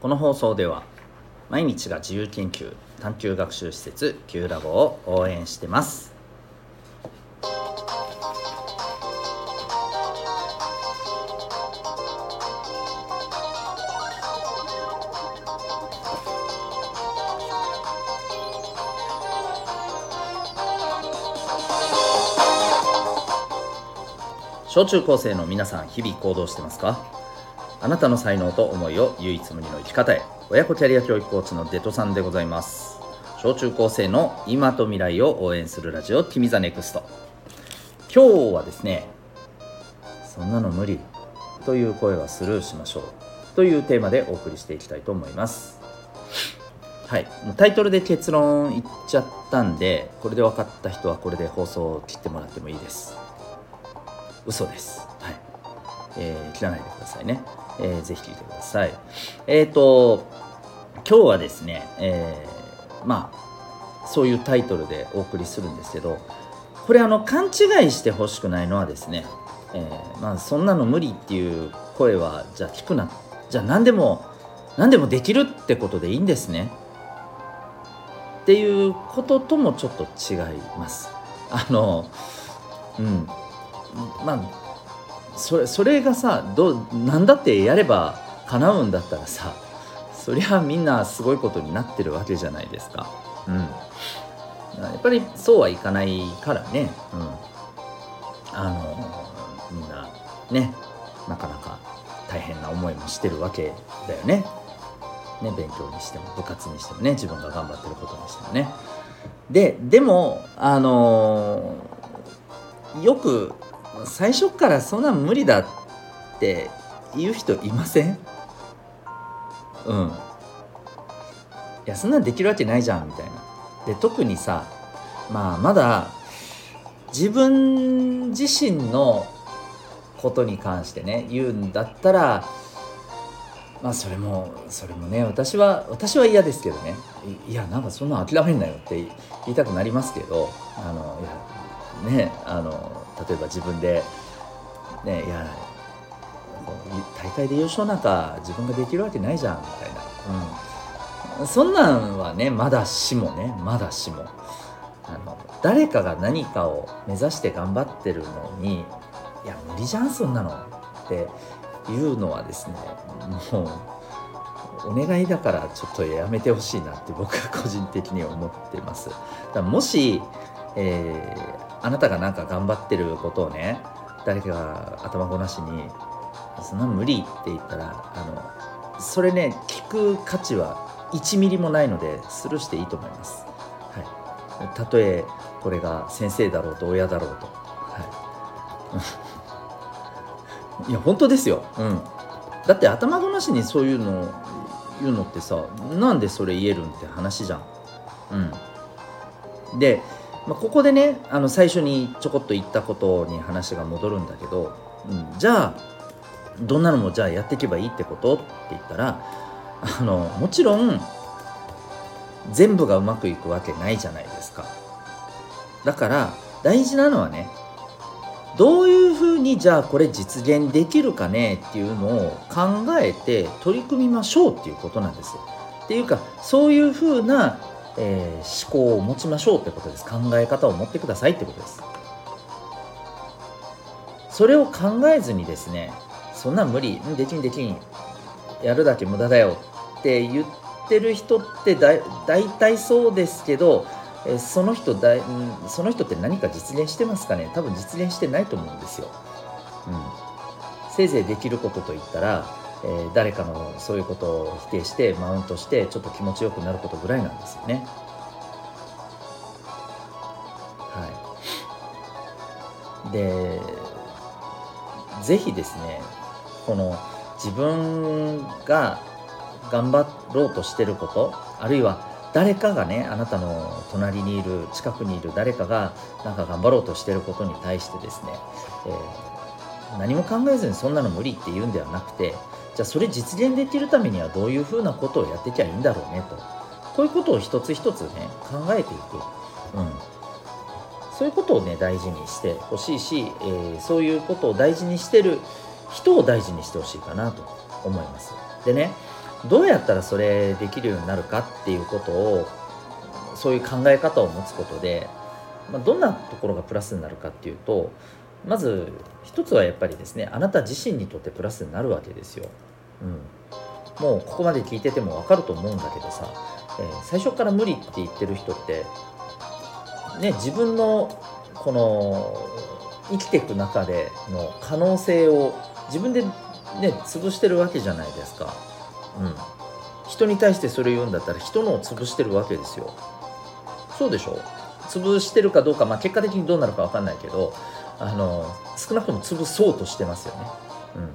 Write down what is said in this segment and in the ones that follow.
この放送では毎日が自由研究探究学習施設 Q ラボを応援してます。小中高生の皆さん日々行動してますか？あなたの才能と思いを唯一無二の生き方へ。親子キャリア教育コーチのデトさんでございます。小中高生の今と未来を応援するラジオ君 the NEXT。今日はですねそんなの無理という声はスルーしましょう。というテーマでお送りしていきたいと思います。はい。タイトルで結論言っちゃったんでこれで分かった人はこれで放送を切ってもらってもいいです。嘘です。はい。えー、切らないでくださいね、えー、ぜひ聞いてください。えっ、ー、と今日はですね、えー、まあそういうタイトルでお送りするんですけどこれあの勘違いしてほしくないのはですね、えー、まあそんなの無理っていう声はじゃあ聞くなじゃあ何でも何でもできるってことでいいんですね。っていうことともちょっと違います。あのうん。まあそれそれがさど何だってやれば叶うんだったらさそりゃみんなすごいことになってるわけじゃないですか。うん、やっぱりそうはいかないからね、うん、あのみんなねなかなか大変な思いもしてるわけだよね。ね勉強にしても部活にしてもね自分が頑張ってることにしてもね。ででもあのよく最初からそんなん無理だって言う人いません？うん。いやそんなんできるわけないじゃんみたいな。で特にさまあまだ自分自身のことに関してね言うんだったらまあそれもそれもね私は私は嫌ですけどね。いやなんかそんな諦めんなよって言いたくなりますけどあのいやねあの例えば自分でねいや大会で優勝なんか自分ができるわけないじゃんみたいな、うん、そんなんはねまだしもねまだしもあの誰かが何かを目指して頑張ってるのにいや無理じゃんそんなのっていうのはですねもうお願いだからちょっとやめてほしいなって僕は個人的に思ってます。だもし、えーあなたがなんか頑張ってることをね誰かが頭ごなしに「そんな無理」って言ったらあのそれね聞く価値は1ミリもないのでスルーしていいと思います。はい、たとえこれが先生だろうと親だろうと。はい、いや本当ですよ。うん、だって頭ごなしにそういうの言うのってさなんでそれ言えるんって話じゃん。うん、でまあ、ここでねあの最初にちょこっと言ったことに話が戻るんだけど、うん、じゃあどんなのもじゃあやっていけばいいってこと？って言ったらあのもちろん全部がうまくいくわけないじゃないですか。だから大事なのはねどういうふうにじゃあこれ実現できるかねっていうのを考えて取り組みましょうっていうことなんですっていうかそういうふうなえー、思考を持ちましょうってことです。考え方を持ってくださいってことです。それを考えずにですねそんな無理。できんできん。やるだけ無駄だよって言ってる人ってだ大体そうですけどえその人だその人って何か実現してますかね？多分実現してないと思うんですよ。うん、せいぜいできることといったらえー、誰かのそういうことを否定してマウントしてちょっと気持ちよくなることぐらいなんですよね。はい、で是非ですねこの自分が頑張ろうとしてることあるいは誰かがねあなたの隣にいる近くにいる誰かがなんか頑張ろうとしてることに対してですね、えー、何も考えずにそんなの無理って言うんではなくてじゃあそれ実現できるためにはどういうふうなことをやってきゃいいんだろうねと。こういうことを一つ一つね考えていく、うん、そういうことをね大事にしてほしいし、えー、そういうことを大事にしてる人を大事にしてほしいかなと思います。でねどうやったらそれできるようになるかっていうことをそういう考え方を持つことで、まあ、どんなところがプラスになるかっていうとまず一つはやっぱりですねあなた自身にとってプラスになるわけですよ。うん、もうここまで聞いてても分かると思うんだけどさ、えー、最初から無理って言ってる人ってね自分のこの生きていく中での可能性を自分でね潰してるわけじゃないですか。うん、人に対してそれを言うんだったら人のを潰してるわけですよ。そうでしょ？潰してるかどうか、まあ、結果的にどうなるか分かんないけどあの少なくとも潰そうとしてますよね。うん、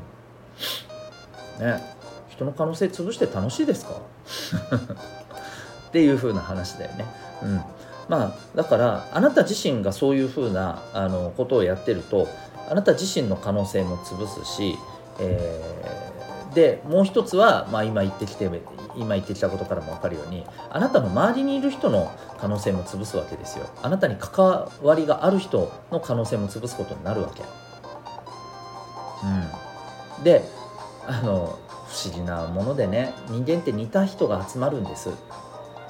ね。人の可能性潰して楽しいですか？っていう風な話だよね。うん。まあ、だからあなた自身がそういう風なあなことをやってるとあなた自身の可能性も潰すし、えー、でもう一つは、まあ、今言ってきて今言ってきたことからも分かるようにあなたの周りにいる人の可能性も潰すわけですよ。あなたに関わりがある人の可能性も潰すことになるわけ。うん。であの不思議なものでね人間って似た人が集まるんです。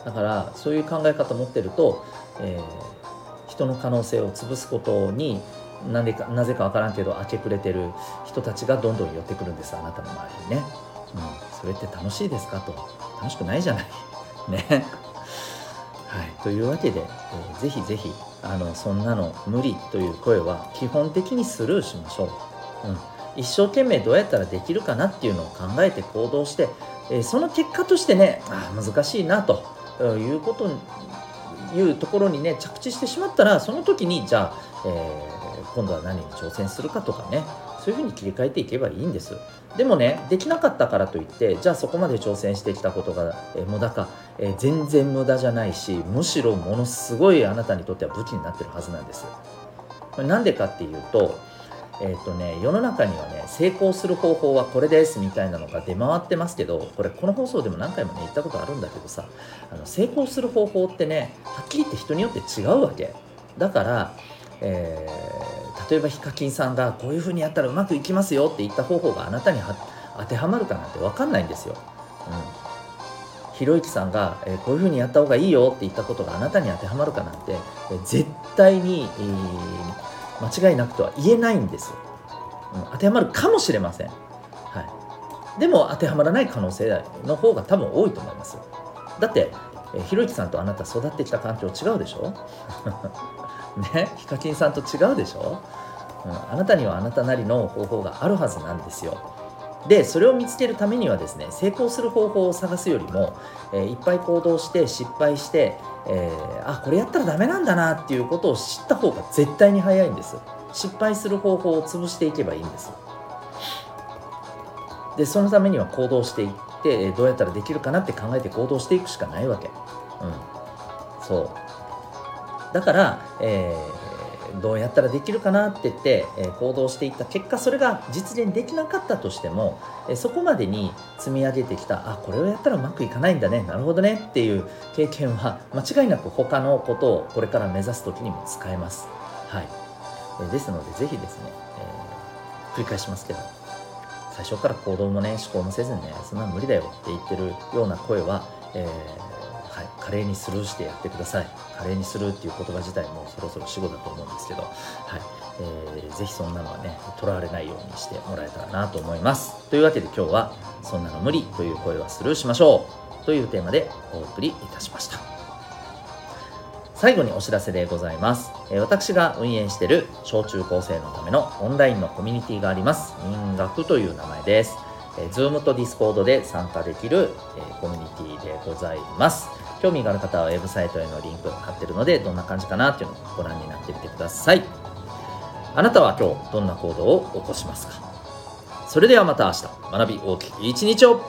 だからそういう考え方持ってると、えー、人の可能性を潰すことになぜかなぜか分からんけど明け暮れてる人たちがどんどん寄ってくるんです。あなたの周りにね、うん、それって楽しいですかと。楽しくないじゃない。ね。はい、というわけで、えー、ぜひぜひあのそんなの無理という声は基本的にスルーしましょう、うん、一生懸命どうやったらできるかなっていうのを考えて行動して、えー、その結果としてねあ難しいなというこというところにね着地してしまったらその時にじゃあ、えー、今度は何に挑戦するかとかねそういうふうに切り替えていけばいいんです。でもねできなかったからといってじゃあそこまで挑戦してきたことが、えー、無駄か、えー、全然無駄じゃないしむしろものすごいあなたにとっては武器になってるはずなんです。なんでかっていうとえーとね、世の中にはね成功する方法はこれですみたいなのが出回ってますけどこれこの放送でも何回もね言ったことあるんだけどさあの成功する方法ってねはっきり言って人によって違うわけだから、えー、例えばヒカキンさんがこういうふうにやったらうまくいきますよって言った方法があなたに当てはまるかなんて分かんないんですよ。うんひろゆきさんが、えー、こういうふうにやった方がいいよって言ったことがあなたに当てはまるかなんて、えー、絶対に、えー間違いなくとは言えないんです、うん、当てはまるかもしれません、はい、でも当てはまらない可能性の方が多分多いと思います。だってひろゆきさんとあなた育ってきた環境違うでしょ？ね？ヒカキンさんと違うでしょ、うん、あなたにはあなたなりの方法があるはずなんですよ。でそれを見つけるためにはですね成功する方法を探すよりも、えー、いっぱい行動して失敗して、えー、あこれやったらダメなんだなっていうことを知った方が絶対に早いんです失敗する方法を潰していけばいいんですでそのためには行動していってどうやったらできるかなって考えて行動していくしかないわけ。うん。そう。だから、えーどうやったらできるかなって言って、え行動していった結果それが実現できなかったとしても、えそこまでに積み上げてきたあこれをやったらうまくいかないんだねなるほどねっていう経験は間違いなく他のことをこれから目指す時にも使えます。はい、えですのでぜひですね、えー、繰り返しますけど最初から行動もね思考もせずにねそんな無理だよって言ってるような声は、えー、華麗にスルーしてやってください華麗にするっていう言葉自体もそろそろ死後だと思うんですけど、はいえー、ぜひそんなのはねとらわれないようにしてもらえたらなと思いますというわけで今日は「そんなの無理」という声はスルーしましょうというテーマでお送りいたしました最後にお知らせでございます。え私が運営している小中高生のためのオンラインのコミュニティがあります。民学という名前です。えー、Zoom と Discord で参加できる、え、コミュニティでございます。興味がある方はウェブサイトへのリンク貼ってるのでどんな感じかなっていうのをご覧になってみてください。あなたは今日どんな行動を起こしますか？それではまた明日。学び大きい一日を。